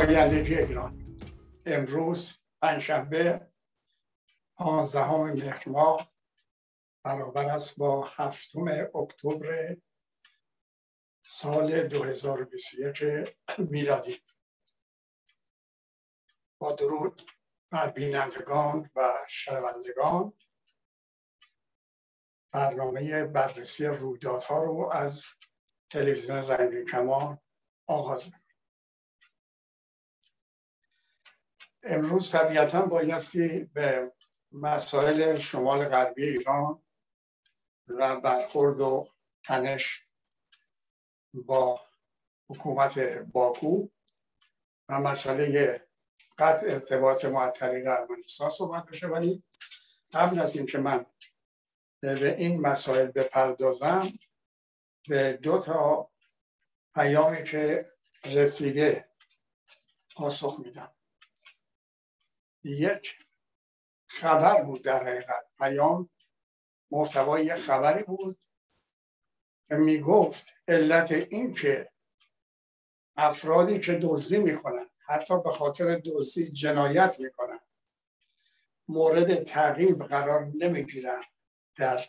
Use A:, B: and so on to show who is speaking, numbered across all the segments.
A: پایندگی ایران. امروز پنجشنبه پانزدهم مهر ماه برابر است با هفتم اکتبر سال 2021 میلادی. با درود بر بینندگان و شنوندگان برنامه بررسی رویدادها رو از تلویزیون رنگین کمان آغاز می‌کنم. امروز طبیعتا بایستی به مسائل شمال غربی ایران و برخورد و تنش با حکومت باکو و مسئله قطع ارتباط ما طریق ارمنستان صحبت بشه. ولی قبل از اینکه من به این مسائل بپردازم به دو تا پیامی که رسیده پاسخ میدم. یک خبر بود در حقیقت. پیام محتوای خبری بود که می‌گفت علت این که افرادی که دزدی می‌کنن حتی به خاطر دزدی جنایت می‌کنن مورد تعقیب قرار نمی‌گیرن در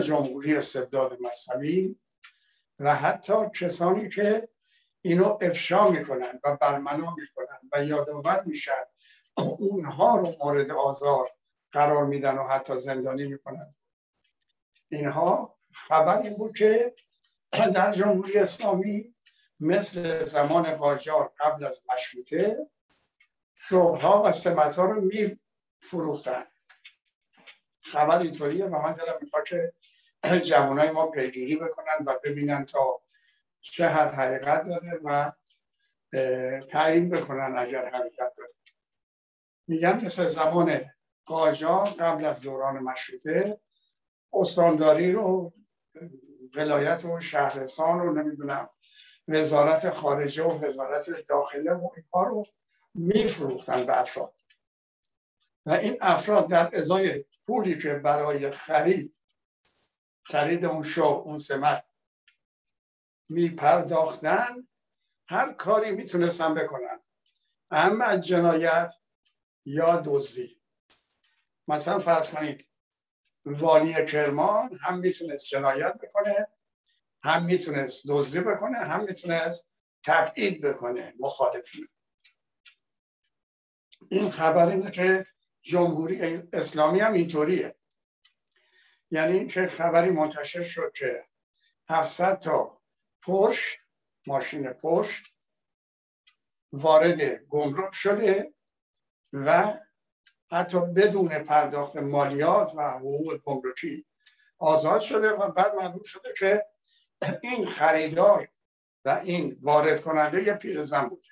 A: جمهوری استبداد مذهبی و حتی کسانی که اینو افشا می‌کنن و برملا می‌کنن و یادآور میشن اونها رو مورد آزار قرار میدن و حتی زندانی می‌کنن. اینها خبر این بود که در جمهوری اسلامی مثل زمان قاجار قبل از مشروطه شغلها و سمتها رو می فروختن خبر اینطوریه و من دلم می‌خواد که جوانای ما پیگیری بکنن و ببینن تا چه حد حقیقت داره و تعیین بکنن اگر حقیقت داره. میگن مثل زمان قاجار قبل از دوران مشروطه استانداری رو ولایت و شهرستان رو نمی‌دونم وزارت خارجه و وزارت داخله و اینها رو میفروختن به افراد. و این افراد در ازای پولی که برای خرید خرید اون شو اون سمت میپرداختن هر کاری می‌تونستن بکنن. اما جنایت یا دزدی. مثلا فرض کنید والی کرمان هم می‌تونست جنایت بکنه هم می‌تونست دزدی بکنه هم می‌تونست تبعید بکنه مخالفین. این خبر اینه که جمهوری اسلامی هم اینطوریه. یعنی اینکه خبری منتشر شد که 700 تا پرش ماشین پرش وارد گمرک شده. و حتی بدون پرداخت مالیات و حقوق گمرکی آزاد شده و بعد معلوم شده که این خریدار و این وارد کننده یه پیرزن بوده.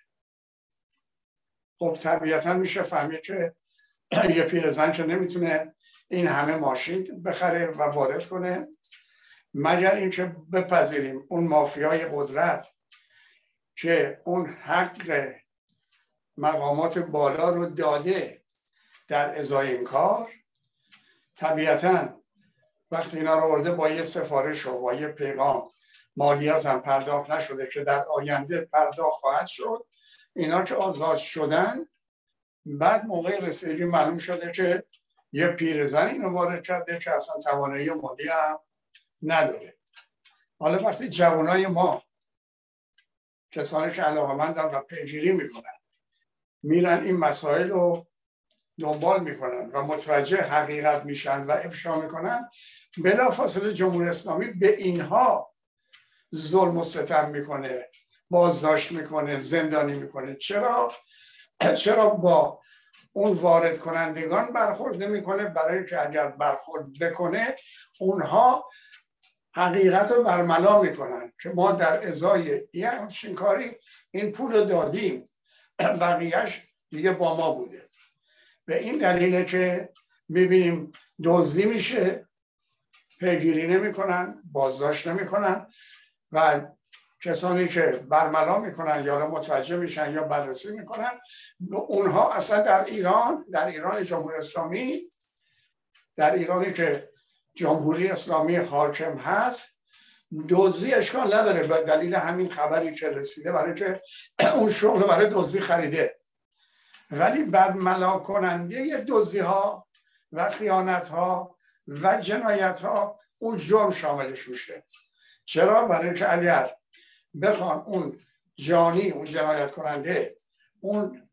A: خب طبیعتا میشه فهمید که یه پیرزن که نمی‌تونه این همه ماشین بخره و وارد کنه. مگر اینکه بپذیریم اون مافیای قدرت که اون حق مقامات بالا رو داده در ازای این کار. طبیعتا وقتی اینا رو ورده با یه سفارش و با یه پیغام مالیات هم پرداخت نشده که در آینده پرداخت خواهد شد اینا که آزاد شدن بعد موقع رسیدگی معلوم شده که یه پیرزن اینو وارد کرده که اصلا توانایی مالی هم نداره. حالا وقتی جوانای ما کسانی که علاقه مندن و پیگیری می‌کنن میرن این مسائل رو دنبال می‌کنن و متوجه حقیقت میشن و افشا می‌کنن. بلا فاصله جمهوری اسلامی به اینها ظلم و ستم می‌کنه بازداشت می‌کنه زندانی می‌کنه. چرا؟ چرا با اون وارد کنندگان برخورد نمی‌کنه؟ برای که اگر برخورد بکنه اونها حقیقت رو برملا می‌کنن که ما در ازای یه همچین کاری این پول رو دادیم. بقیهش دیگه با ما بوده. به این دلیله که می‌بینیم دزدی میشه پیگیری نمی‌کنن بازداشت نمی‌کنن و کسانی که برملا می‌کنن یا متوجه میشن یا بررسی می‌کنن اونها اصلا در ایران در ایران جمهوری اسلامی در ایرانی که جمهوری اسلامی حاکم هست دوزی اشکال نداره. به دلیل همین خبری که رسیده برای که اون شغل برای دوزی خریده. ولی بعد ملا کننده دوزی ها و خیانت ها و جنایت ها اون جرم شاملش میشه. چرا؟ برای اینکه اگر بخوان اون جانی اون جنایت کننده اون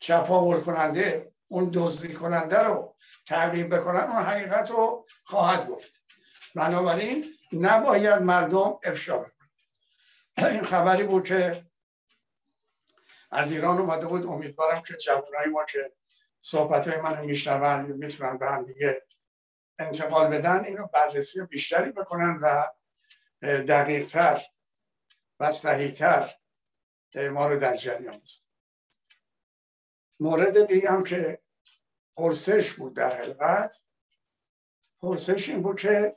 A: چپاول کننده اون دزدی کننده رو تغییر بکنن اون حقیقت رو خواهد گفت. بنابراین نباید مردم افشا بکنن. این خبری بود که از ایران اومده بود. امیدوارم که جوانای ما که صحبت های من میشنون می‌تونن به هم دیگه انتقال بدن اینو بررسی بیشتری بکنن و دقیقتر و صحیحتر ما رو در جریان است مورد دیگه هم که پرسش بود در حلقت پرسش این بود که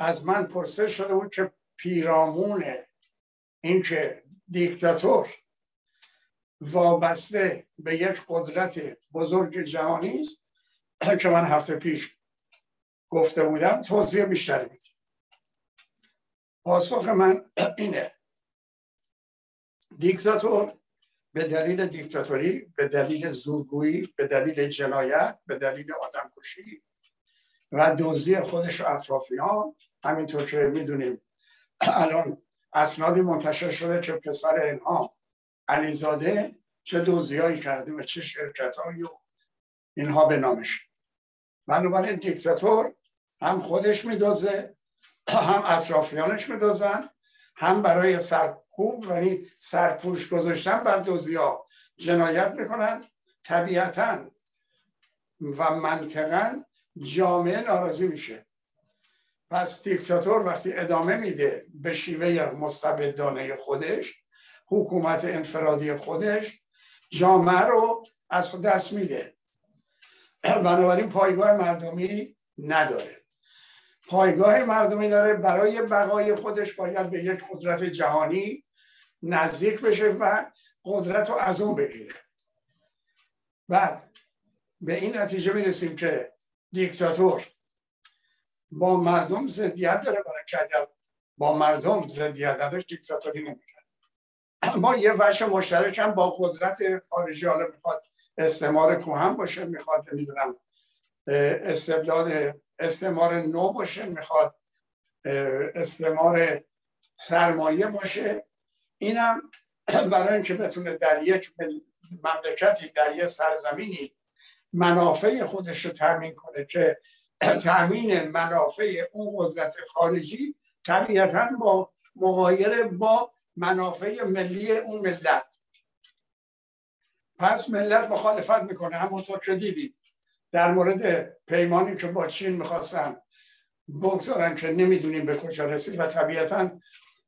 A: از من پرسش شده بود که پیرامون اینکه دیکتاتور وابسته به یک قدرت بزرگ جهانی است که من هفته پیش گفته بودم توضیح بیشتری میدم. پاسخ من اینه. دیکتاتور به دلیل دیکتاتوری به دلیل زورگویی به دلیل جنایت به دلیل آدمکشی و دوزی خودش و اطرافیان. همینطور که می‌دونیم الان اسنادی منتشر شده که پسر اینها علیزاده چه دوزیایی کرده و چه شرکت و اینها به نامش. بنابراین دیکتاتور هم خودش میدازه هم اطرافیانش میدازن هم برای سرکوب یعنی سرپوش گذاشتن بر ها جنایت می‌کنن. طبیعتا و منطقا جامعه ناراضی میشه. پس دیکتاتور وقتی ادامه میده به شیوه مستبدانه خودش حکومت انفرادی خودش جامعه رو از دست میده. بنابراین پایگاه مردمی نداره. پایگاه مردمی داره برای بقای خودش باید به یک قدرت جهانی نزدیک بشه و قدرت رو از اون بگیره. و به این نتیجه می‌رسیم که دیکتاتور. با مردم زدیت داره برای اگر با مردم زدیت نداشت دیکتاتوری نمی‌کرد. اما یه وجه مشترک هم با قدرت خارجی حالا می‌خواد استعمار کوهن باشه می‌خواد نمی‌دونم استبداد استعمار نو باشه می‌خواد استعمار سرمایه باشه. اینم برای اینکه بتونه در یک مملکتی در یک سرزمینی منافع خودش رو تامین کنه که تامین منافع اون قدرت خارجی طبیعتا با مغایر با منافع ملی اون ملت. پس ملت مخالفت می‌کنه. همونطور که دیدید در مورد پیمانی که با چین می‌خواستن بگذارن که نمی‌دونیم به کجا رسید و طبیعتا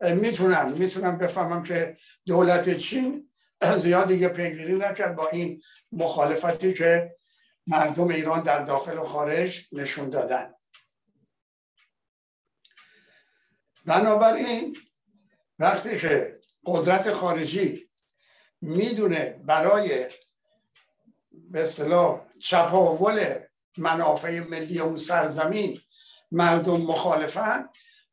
A: می‌تونن می‌تونن بفهمم که دولت چین زیاد دیگه پیگیری نکرد با این مخالفتی که مردم ایران در داخل و خارج نشون دادن. بنابراین وقتی که قدرت خارجی می‌دونه برای به اصطلاح چپاول منافع ملی اون سرزمین مردم مخالفن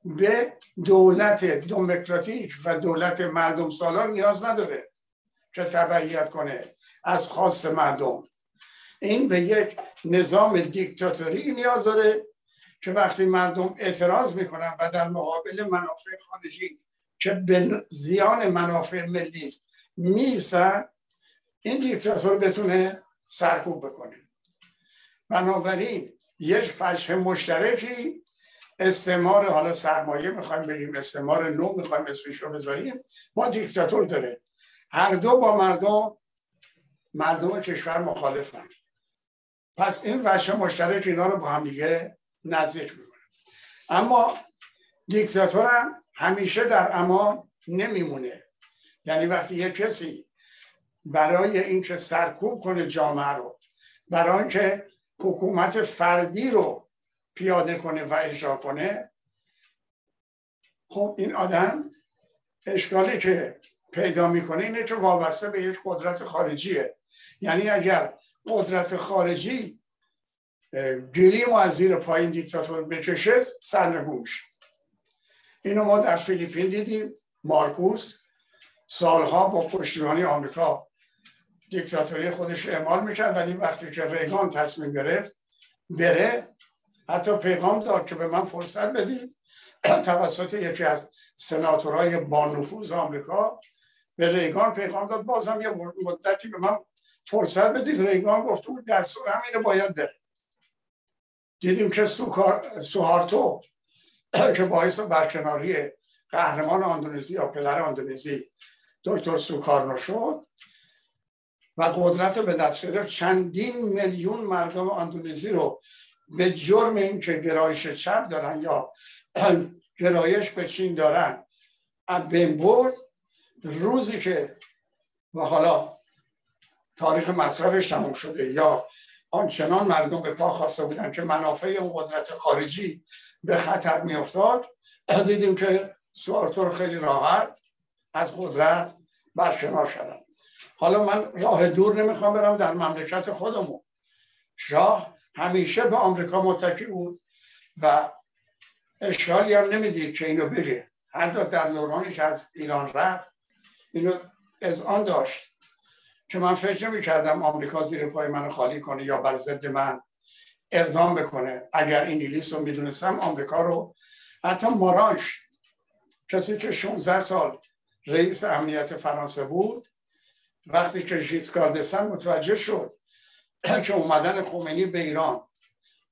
A: به دولت دموکراتیک و دولت مردم سالار نیاز نداره که تبعیت کنه از خاص مردم. این به یک نظام دیکتاتوری نیاز داره که وقتی مردم اعتراض می‌کنن و در مقابل منافع خارجی که به زیان منافع ملی است میسن این دیکتاتور بتونه سرکوب بکنه. بنابراین یک فجه مشترکی استعمار حالا سرمایه می‌خوایم بگیم استعمار نو می‌خوایم اسمش رو بذاریم با دیکتاتور داره. هر دو با مردم مردم کشور مخالفن. پس این وجه مشترک اینا رو با هم دیگه نزدیک می‌کنه. اما دیکتاتور هم همیشه در امان نمیمونه. یعنی وقتی یه کسی برای اینکه سرکوب کنه جامعه رو برای اینکه حکومت فردی رو پیاده کنه و اجرا کنه خب این آدم اشکالی که پیدا می‌کنه اینه که وابسته به یک قدرت خارجیه. یعنی اگر قدرت خارجی گلیم از زیر پایین دیکتاتور بکشه سرنگون میشه اینو ما در فیلیپین دیدیم مارکوس سالها با پشتیبانی آمریکا دیکتاتوری خودش اعمال می‌کرد ولی وقتی که ریگان تصمیم گرفت بره حتی پیغام داد که به من فرصت بدید توسط یکی از سناتورهای با نفوذ آمریکا به ریگان پیغام داد. بازم یه مدتی به من فرصت بدید ریگان گفت بود دستور همینه باید بره. دیدیم که سوهارتو که باعث برکناری قهرمان آندونزی یا پدر آندونزی دکتر سوکارنو شد و قدرت به دست گرفت چندین میلیون مردم آندونزی رو به جرم اینکه گرایش چپ دارن یا گرایش به چین دارن بین برد. روزی که و حالا تاریخ مصرفش تموم شده. یا آنچنان مردم به پا خواسته بودن که منافع اون قدرت خارجی به خطر می افتاد دیدیم که سوارتور خیلی راحت از قدرت برکنار شدن. حالا من راه دور نمی‌خوام برم در مملکت خودمون. شاه همیشه به آمریکا متکی بود و اشکالی هم نمی‌دید که اینو بگه. حتی در دورانی که از ایران رفت اینو از آن داشت. که من فکر نمی کردم آمریکا زیر پای من خالی کنه یا بر ضد من اقدام بکنه. اگر انگلیس رو می‌دونستم آمریکا رو. حتی مارانش کسی که 16 سال رئیس امنیت فرانسه بود وقتی که ژیسکار دسن متوجه شد که اومدن خمینی به ایران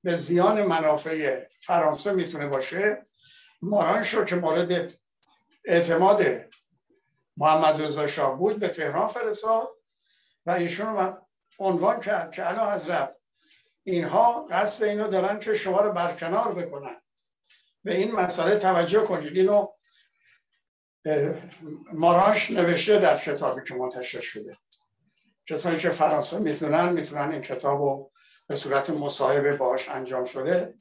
A: به زیان منافع فرانسه می‌تونه باشه مارانش رو که مورد اعتماد محمد رضا شاه بود به تهران فرستاد. و ایشون رو عنوان کرد که علا حضرت اینها قصد اینو دارن که شما رو برکنار بکنن. به این مسئله توجه کنید. اینو ماراش نوشته در کتابی که منتشر شده. کسانی که فرانسه می‌تونن می‌تونن این کتاب رو به صورت مصاحبه باش انجام شده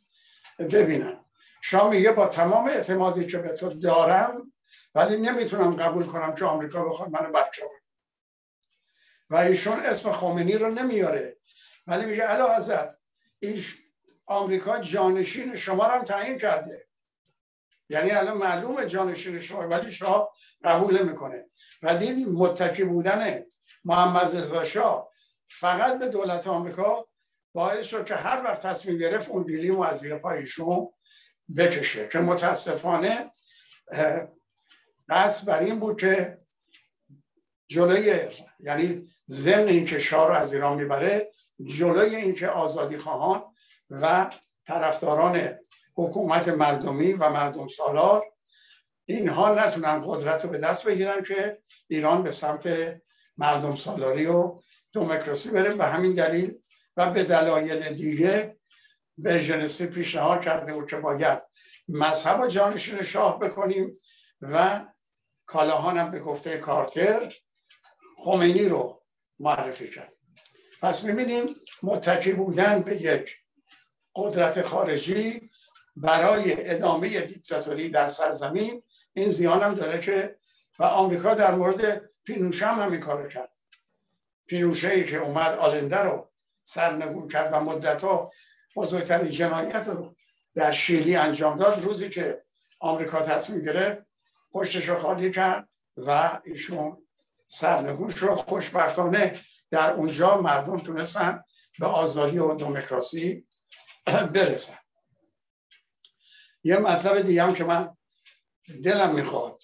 A: ببینن. شاه میگه با تمام اعتمادی که به تو دارم ولی نمی‌تونم قبول کنم که آمریکا بخواد منو برکنار و ایشون اسم خمینی رو نمیاره. ولی میگه علا حضرت این آمریکا جانشین شما رو هم تعیین کرده. یعنی الان معلومه جانشین شما ولی شاه قبول می‌کنه و دیدی متکی بودن محمد رضا شاه فقط به دولت آمریکا باعث شد که هر وقت تصمیم گرفت اون بیلیم از زیر پایشون بکشه. که متاسفانه قصد بر این بود که جلوی یعنی ضمن اینکه شاه رو از ایران می‌بره جلوی اینکه آزادی خواهان و طرفداران حکومت مردمی و مردم سالار اینها نتونن قدرت رو به دست بگیرن که ایران به سمت مردم سالاری و دموکراسی بره. به همین دلیل و به دلایل دیگه به جنسی پیشنهاد کرده بود که باید مذهب و جانشین شاه بکنیم و کالاهانم به گفته کارتر خمینی رو معرفی کرد. پس می‌بینیم متکی بودن به یک قدرت خارجی برای ادامه دیکتاتوری در سرزمین این زیان هم داره که و آمریکا در مورد پینوشه هم همین کار کرد. پینوشه ای که اومد آلنده رو سرنگون کرد و مدت ها بزرگترین جنایت رو در شیلی انجام داد. روزی که آمریکا تصمیم گرفت پشتش رو خالی کرد و ایشون سرنگون شد خوشبختانه در اونجا مردم تونستن به آزادی و دموکراسی برسن. یه مطلب دیگه هم که من دلم می‌خواد.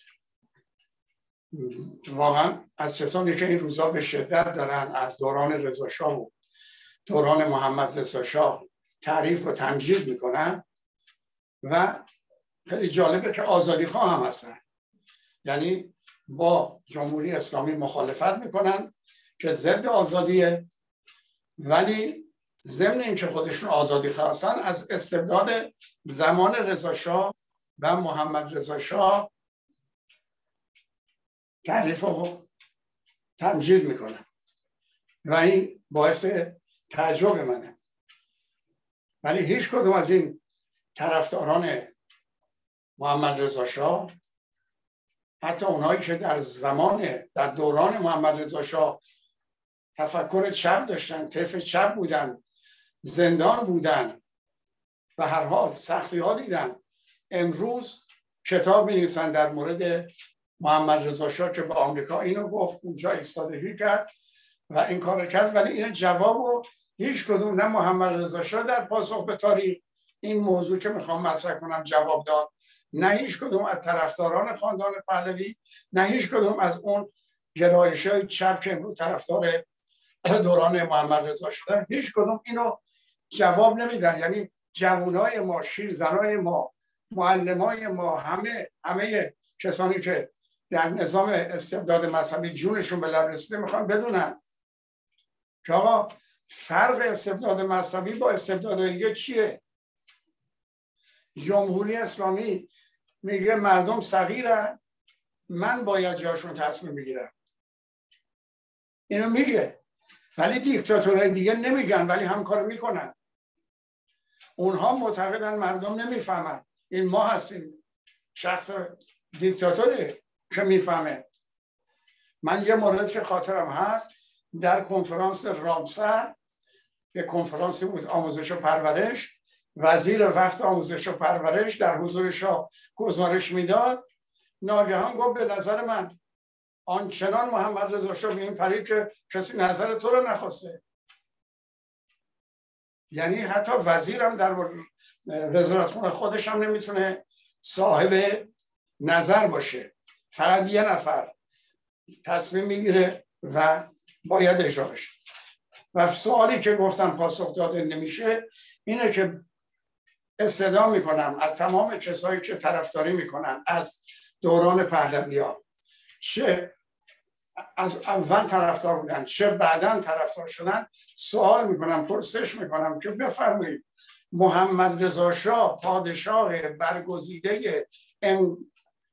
A: واقعا از کسانی که این روزا به شدت دارن از دوران رضا و دوران محمد رضا شاه تعریف و تمجید می‌کنن و خیلی جالبه که آزادی خواه هم هستن. یعنی با جمهوری اسلامی مخالفت می‌کنن که ضد آزادیه. ولی ضمن اینکه خودشون آزادی خواستن از استبداد زمان رضا و محمد رضا شاه تعریف و تمجید می‌کنن و این باعث تعجب منه. ولی هیچ کدوم از این طرفداران محمد رضا شاه حتی اونایی که در زمان در دوران محمد رضا شاه تفکر چپ داشتن طیف چپ بودن زندان بودن و هر حال سختی ها دیدن. امروز کتاب می در مورد محمد رضا شاه که به آمریکا اینو گفت اونجا ایستادگی کرد و این کار کرد. ولی این جواب و هیچ کدوم نه محمد رضا شاه در پاسخ به تاریخ این موضوع که می‌خوام مطرح کنم جواب داد. نه هیچ کدوم از طرفداران خاندان پهلوی نه هیچ کدوم از اون گرایش های چپ که امروز طرفدار دوران محمد رضا شدن. هیچ کدوم اینو جواب نمیدن. یعنی جوانای ما شیر زنای ما معلمای ما همه همه کسانی که در نظام استبداد مذهبی جونشون به لب رسیده می‌خوان بدونن که آقا فرق استبداد مذهبی با استبداد دیگه چیه؟ جمهوری اسلامی میگه مردم صغیرن من باید جاشون تصمیم بگیرم. اینو میگه. ولی دیکتاتورهای دیگه نمیگن ولی هم کار می‌کنن. اونها معتقدن مردم نمی‌فهمن. این ما هستیم. شخص دیکتاتوری که می‌فهمه. من یه مورد که خاطرم هست در کنفرانس رامسر که کنفرانسی بود آموزش و پرورش. وزیر وقت آموزش و پرورش در حضور شاه گزارش می‌داد. ناگهان گفت به نظر من آنچنان محمد رضا شاه این پرید که کسی نظر تو رو نخواسته. یعنی حتی وزیرم در وزارتخونه خودش هم نمی‌تونه صاحب نظر باشه. فقط یه نفر تصمیم می‌گیره و باید اجرا بشه. و سوالی که گفتم پاسخ داده نمیشه اینه که استدا می‌کنم از تمام کسایی که طرفداری می‌کنن از دوران پهلوی چه از اول طرفدار بودن چه بعدا طرفدار شدن سوال می‌کنم پرسش می‌کنم که بفرمایید محمد رضا شاه پادشاه برگزیده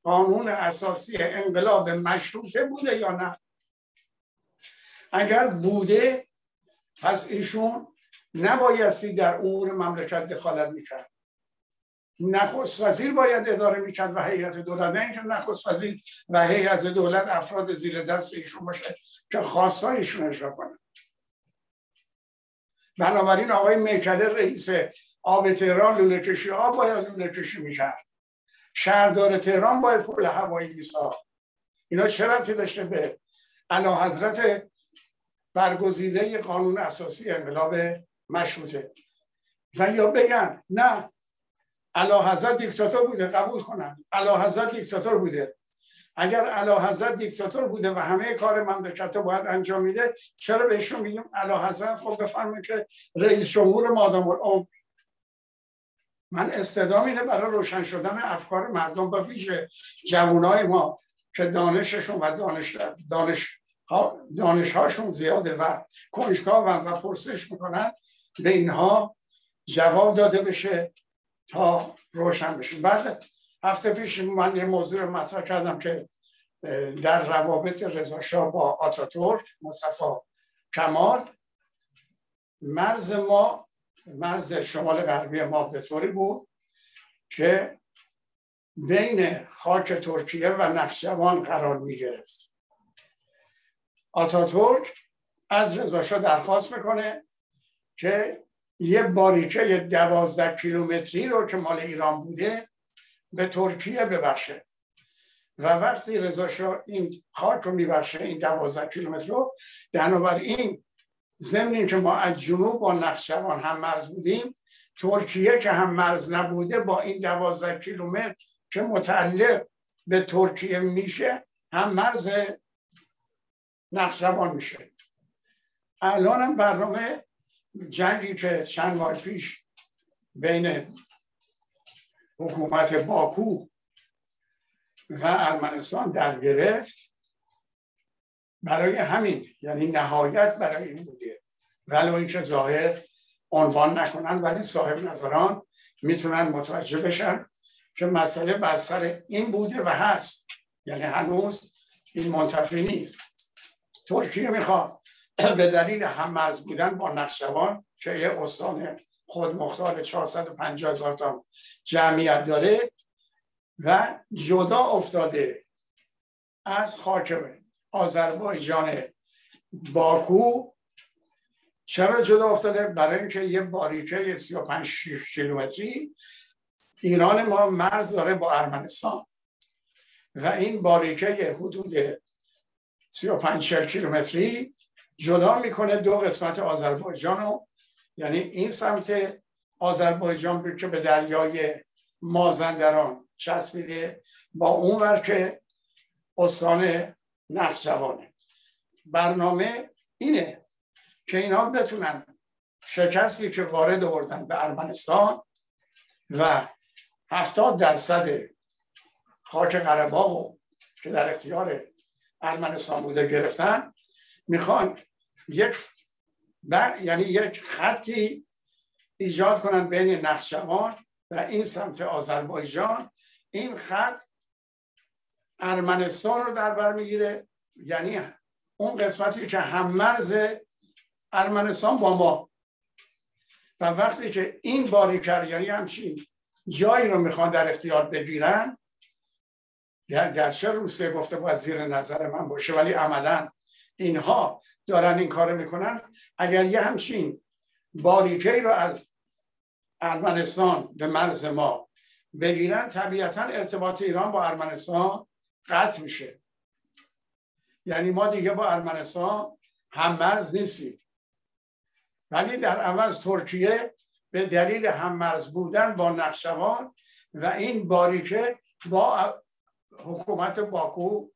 A: قانون اساسی انقلاب مشروطه بوده یا نه؟ اگر بوده پس ایشون نبایستی در امور مملکت دخالت می‌کرد. نخست وزیر باید اداره می‌کرد و هیئت دولت نه اینکه نخست وزیر و هیئت دولت افراد زیر دست ایشون باشه که خواستای ایشون اجرا کنه بنابراین آقای میکده رئیس آب تهران لوله کشی آب باید لوله کشی می‌کرد. شهردار تهران باید پول هوایی میساخت. اینا چه ربطی داشته به اعلی حضرت برگزیده قانون اساسی انقلاب مشروطه؟ و یا بگن نه علا حضرت دیکتاتور بوده قبول کنن علا حضرت دیکتاتور بوده. اگر علا حضرت دیکتاتور بوده و همه کار مملکت باید انجام میده چرا بهشون میگیم علا حضرت خب بفرمایید که رئیس جمهور مادام العمر. من استعدام اینه برای روشن شدن افکار مردم با ویژه جوانای ما که دانششون و دانش دانش دانش هاشون زیاده و کنشگاه و پرسش می‌کنن به اینها جواب داده بشه. تا روشن بشه. بعد هفته پیش من یه موضوع مطرح کردم که در روابط رضا با آتاتورک مصطفی کمال مرز ما مرز شمال غربی ما به طوری بود که بین خاک ترکیه و نقشوان قرار می گرفت. آتاتورک از رضا درخواست می‌کنه که یه باریکه دوازده کیلومتری رو که مال ایران بوده به ترکیه ببخشه. و وقتی رضا این خاک رو میبخشه این دوازده کیلومتر رو این ضمن که ما از جنوب با نقشوان هم مرز بودیم ترکیه که هم مرز نبوده با این دوازده کیلومتر که متعلق به ترکیه میشه هم مرز نقشوان میشه. الان هم برنامه جنگی که چند ماه پیش بین حکومت باکو و ارمنستان در گرفت برای همین یعنی نهایت برای این بوده. ولو اینکه ظاهر عنوان نکنن ولی صاحب نظران می‌تونن متوجه بشن که مسئله بر سر این بوده و هست. یعنی هنوز این منتفی نیست. ترکیه می‌خواد به دلیل هم بودن با نقشوان که یه استان خود مختار 450 هزار تا جمعیت داره و جدا افتاده از خاک آذربایجان باکو. چرا جدا افتاده؟ برای اینکه یه باریکه 35 کیلومتری. ایران ما مرز داره با ارمنستان. و این باریکه حدود 35 کیلومتری جدا می‌کنه دو قسمت آذربایجان رو. یعنی این سمت آذربایجان که به دریای مازندران چسبیده با اون ور که استان نخجوانه برنامه اینه که اینا بتونن شکستی که وارد آوردن به ارمنستان و هفتاد درصد خاک قره که در اختیار ارمنستان بوده گرفتن می‌خوان یک یعنی یک خطی ایجاد کنن بین نخشوان و این سمت آذربایجان. این خط ارمنستان رو در بر می‌گیره. یعنی اون قسمتی که هم مرز ارمنستان با ما. و وقتی که این باریکر یعنی همچین جایی رو می‌خوان در اختیار بگیرن گرچه روسیه گفته باید زیر نظر من باشه ولی عملا اینها دارن این کار می‌کنن. اگر یه همچین باریکه رو از ارمنستان به مرز ما بگیرن طبیعتا ارتباط ایران با ارمنستان قطع میشه. یعنی ما دیگه با ارمنستان هم مرز نیستیم. ولی در عوض ترکیه به دلیل هم مرز بودن با نقشوان و این باریکه با حکومت باکو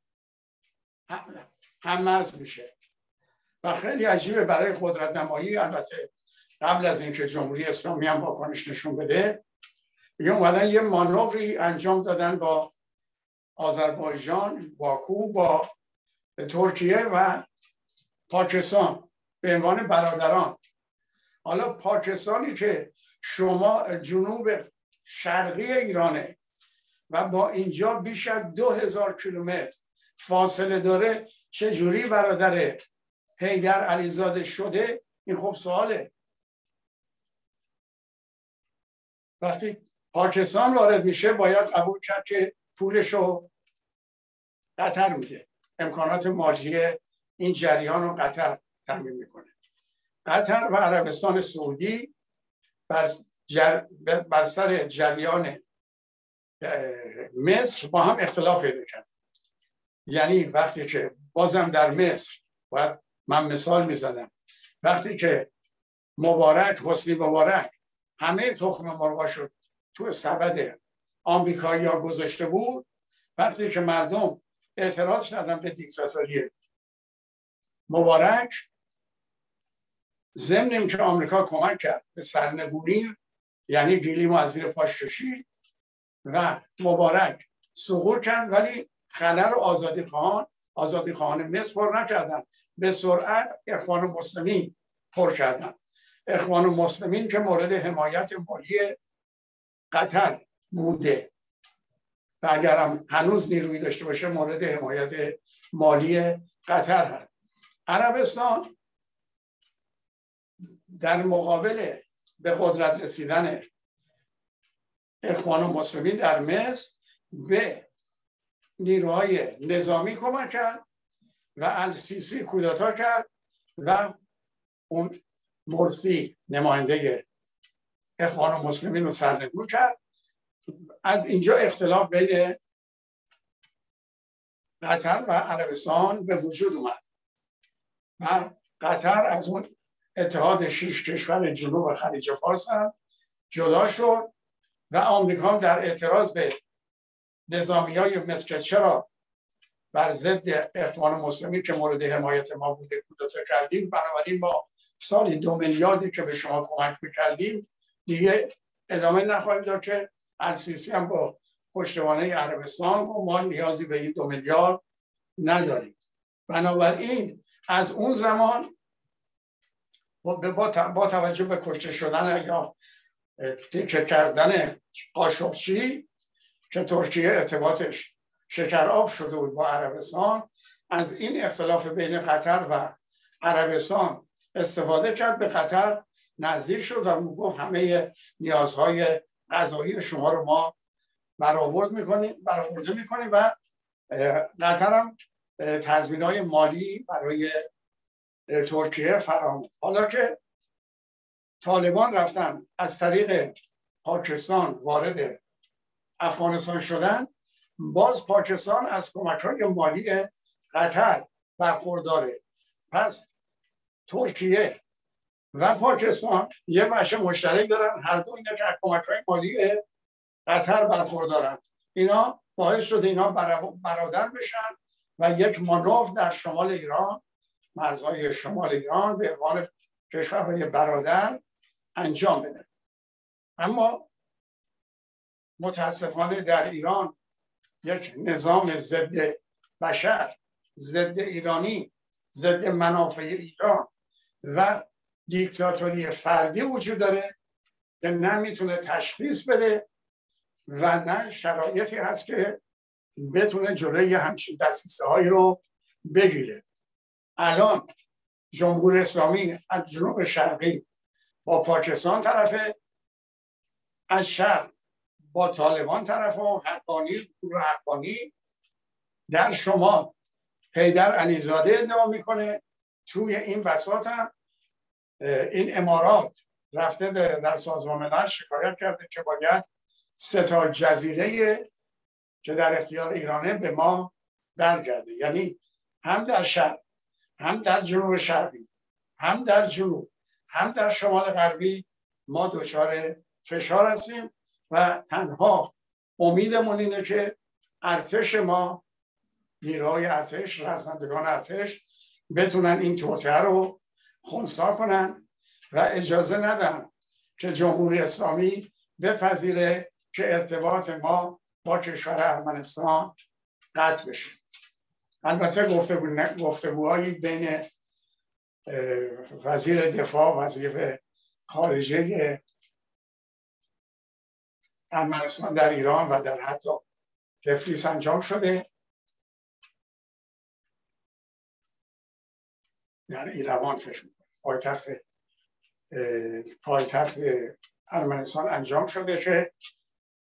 A: هم مرز میشه. و خیلی عجیبه برای قدرت نمایی البته قبل از اینکه جمهوری اسلامی هم واکنش نشون بده یه اومدن یه مانوری انجام دادن با آذربایجان باکو با ترکیه و پاکستان به عنوان برادران. حالا پاکستانی که شما جنوب شرقی ایرانه و با اینجا بیش از دو هزار کیلومتر فاصله داره چجوری برادر حیدر علیزاده شده این خب سواله. وقتی پاکستان وارد میشه باید قبول کرد که پولش رو قطر میده. امکانات مالی این جریان رو قطر تامین می‌کنه. قطر و عربستان سعودی بر, بر سر جریان مصر با هم اختلاف پیدا کرد یعنی وقتی که بازم در مصر باید من مثال می‌زدم وقتی که مبارک حسنی مبارک همه تخم مرغا شد تو سبد آمریکایی ها گذاشته بود وقتی که مردم اعتراض کردن به دیکتاتوری مبارک ضمن که آمریکا کمک کرد به سرنگونی یعنی گیلیم از زیر پاش کشید و مبارک سقوط کرد ولی خلر و آزادی خواهان آزادی خواهان مصر پر نکردن. به سرعت اخوان مسلمین پر کردن. اخوان مسلمین که مورد حمایت مالی قطر بوده. و اگرم هنوز نیروی داشته باشه مورد حمایت مالی قطر هست. عربستان در مقابل به قدرت رسیدن اخوان مسلمین در مصر به نیروهای نظامی کمک کرد. و السیسی کودتا کرد و اون مرسی نماینده اخوان و مسلمین رو سرنگون کرد. از اینجا اختلاف بین قطر و عربستان به وجود اومد و قطر از اون اتحاد شیش کشور جنوب خلیج فارس هم جدا شد و آمریکا در اعتراض به نظامی های مثل چرا بر ضد اخوان مسلمین که مورد حمایت ما بوده کودتا کردیم. بنابراین ما سالی دو میلیاردی که به شما کمک می‌کردیم دیگه ادامه نخواهیم داد که السیسی هم با پشتوانه عربستان و ما نیازی به این دو میلیارد نداریم. بنابراین از اون زمان با توجه به کشته شدن یا تکه کردن قاشقچی که ترکیه ارتباطش شکراب شده بود با عربستان. از این اختلاف بین قطر و عربستان استفاده کرد به قطر نزدیک شد و گفت همه نیازهای غذایی شما رو ما برآورد می‌کنیم برآورده می‌کنیم و قطر هم تضمین های مالی برای ترکیه فراهم حالا که طالبان رفتن از طریق پاکستان وارد افغانستان شدن باز پاکستان از کمک های مالی قطر برخورداره. پس ترکیه و پاکستان یه بخش مشترک دارن. هر دو اینا که کمک های مالی قطر برخوردارن. اینا باعث شده اینا برادر بشن و یک مانور در شمال ایران مرزهای شمال ایران به عنوان کشورهای برادر انجام بده. اما متاسفانه در ایران یک نظام ضد بشر ضد ایرانی ضد منافع ایران و دیکتاتوری فردی وجود داره که نمی‌تونه تشخیص بده و نه شرایطی هست که بتونه جلوی همچین دستیسه هایی رو بگیره. الان جمهور اسلامی از جنوب شرقی با پاکستان طرفه از شرق با طالبان طرف و حقانی حقانی. در شما حیدر علیزاده ادعا می‌کنه توی این بساط این امارات رفته در سازمان ملل شکایت کرده که باید سه تا جزیره که در اختیار ایرانه به ما برگرده. یعنی هم در شرق هم در جنوب شرقی هم در جنوب هم در شمال غربی ما دچار فشار هستیم. و تنها امیدمون اینه که ارتش ما نیروهای ارتش رزمندگان ارتش بتونن این توطعه رو خونسا کنن و اجازه ندن که جمهوری اسلامی بپذیره که ارتباط ما با کشور ارمنستان قطع بشه. البته گفتگوهایی بین وزیر دفاع وزیر خارجه ارمنستان در ایران و در حتی تفلیس انجام شده. در ایروان فکر پایتخت پایتخت ارمنستان انجام شده که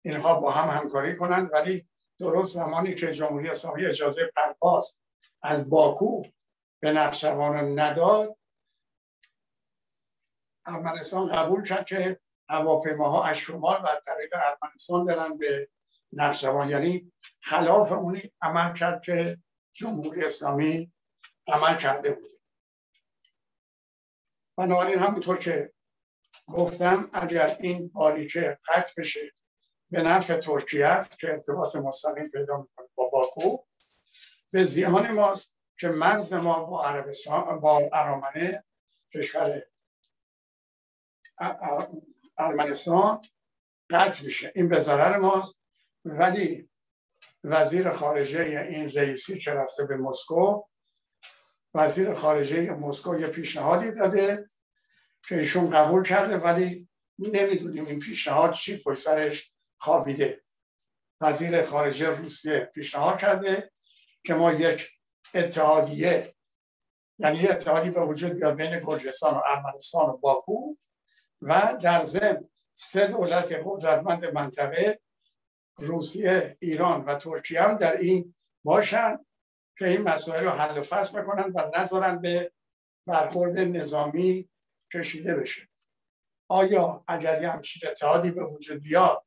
A: اینها با هم همکاری کنند ولی درست زمانی که جمهوری اسلامی اجازه پرواز از باکو به نقشوان نداد ارمنستان قبول کرد که هواپیماها از شمال و طریق ارمنستان برن به نقشوان یعنی خلاف اونی عمل کرد که جمهوری اسلامی عمل کرده بوده بنابراین همونطور که گفتم اگر این باریکه قطع بشه به نفع ترکیه است که ارتباط مستقیم پیدا می‌کنه با باکو. به زیان ماست که مرز ما با عربستان با ارامنه کشور ارمنستان قطع میشه. این به ضرر ماست. ولی وزیر خارجه این رئیسی که رفته به مسکو وزیر خارجه مسکو یه پیشنهادی داده که ایشون قبول کرده ولی نمی‌دونیم این پیشنهاد چی پشت سرش خوابیده. وزیر خارجه روسیه پیشنهاد کرده که ما یک اتحادیه یعنی اتحادی به وجود بیاد بین گرجستان و ارمنستان و باکو و در ضمن سه دولت قدرتمند منطقه روسیه ایران و ترکیه هم در این باشن که این مسائل رو حل و فصل بکنن و نذارن به برخورد نظامی کشیده بشه. آیا اگر یه همچین اتحادی به وجود بیاد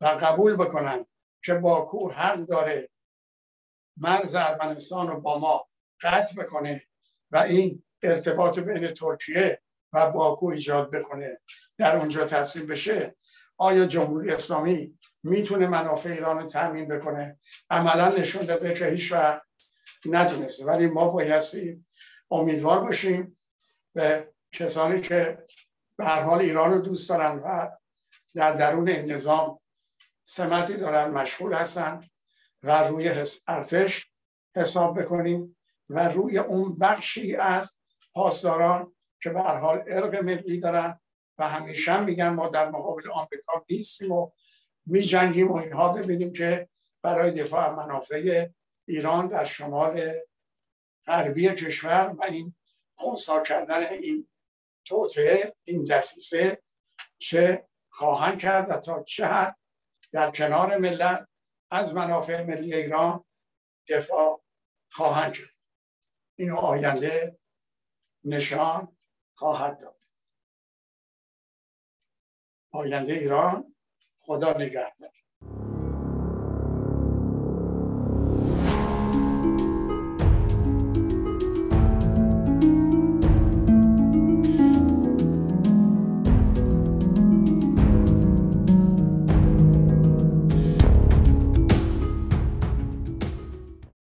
A: و قبول بکنن که باکو حق داره مرز ارمنستان رو با ما قطع بکنه و این ارتباط بین ترکیه و باکو ایجاد بکنه در اونجا تصمیم بشه آیا جمهوری اسلامی می‌تونه منافع ایران رو تامین بکنه؟ عملا نشون داده که هیچ وقت نتونسته. ولی ما بایستی امیدوار باشیم به کسانی که به هر حال ایران رو دوست دارن و در درون این نظام سمتی دارن مشغول هستن و روی ارتش حساب بکنیم و روی اون بخشی از پاسداران که به هر حال ارق ملی دارن و همیشه میگن ما در مقابل آمریکا نیستیم و میجنگیم و اینها. ببینیم که برای دفاع منافع ایران در شمال غربی کشور و این خونسا کردن این توطعه این دسیسه چه خواهند کرد و تا چه حد در کنار ملت از منافع ملی ایران دفاع خواهند کرد. اینو آینده نشان خواهد داد. آینده ایران خدا نگهدار.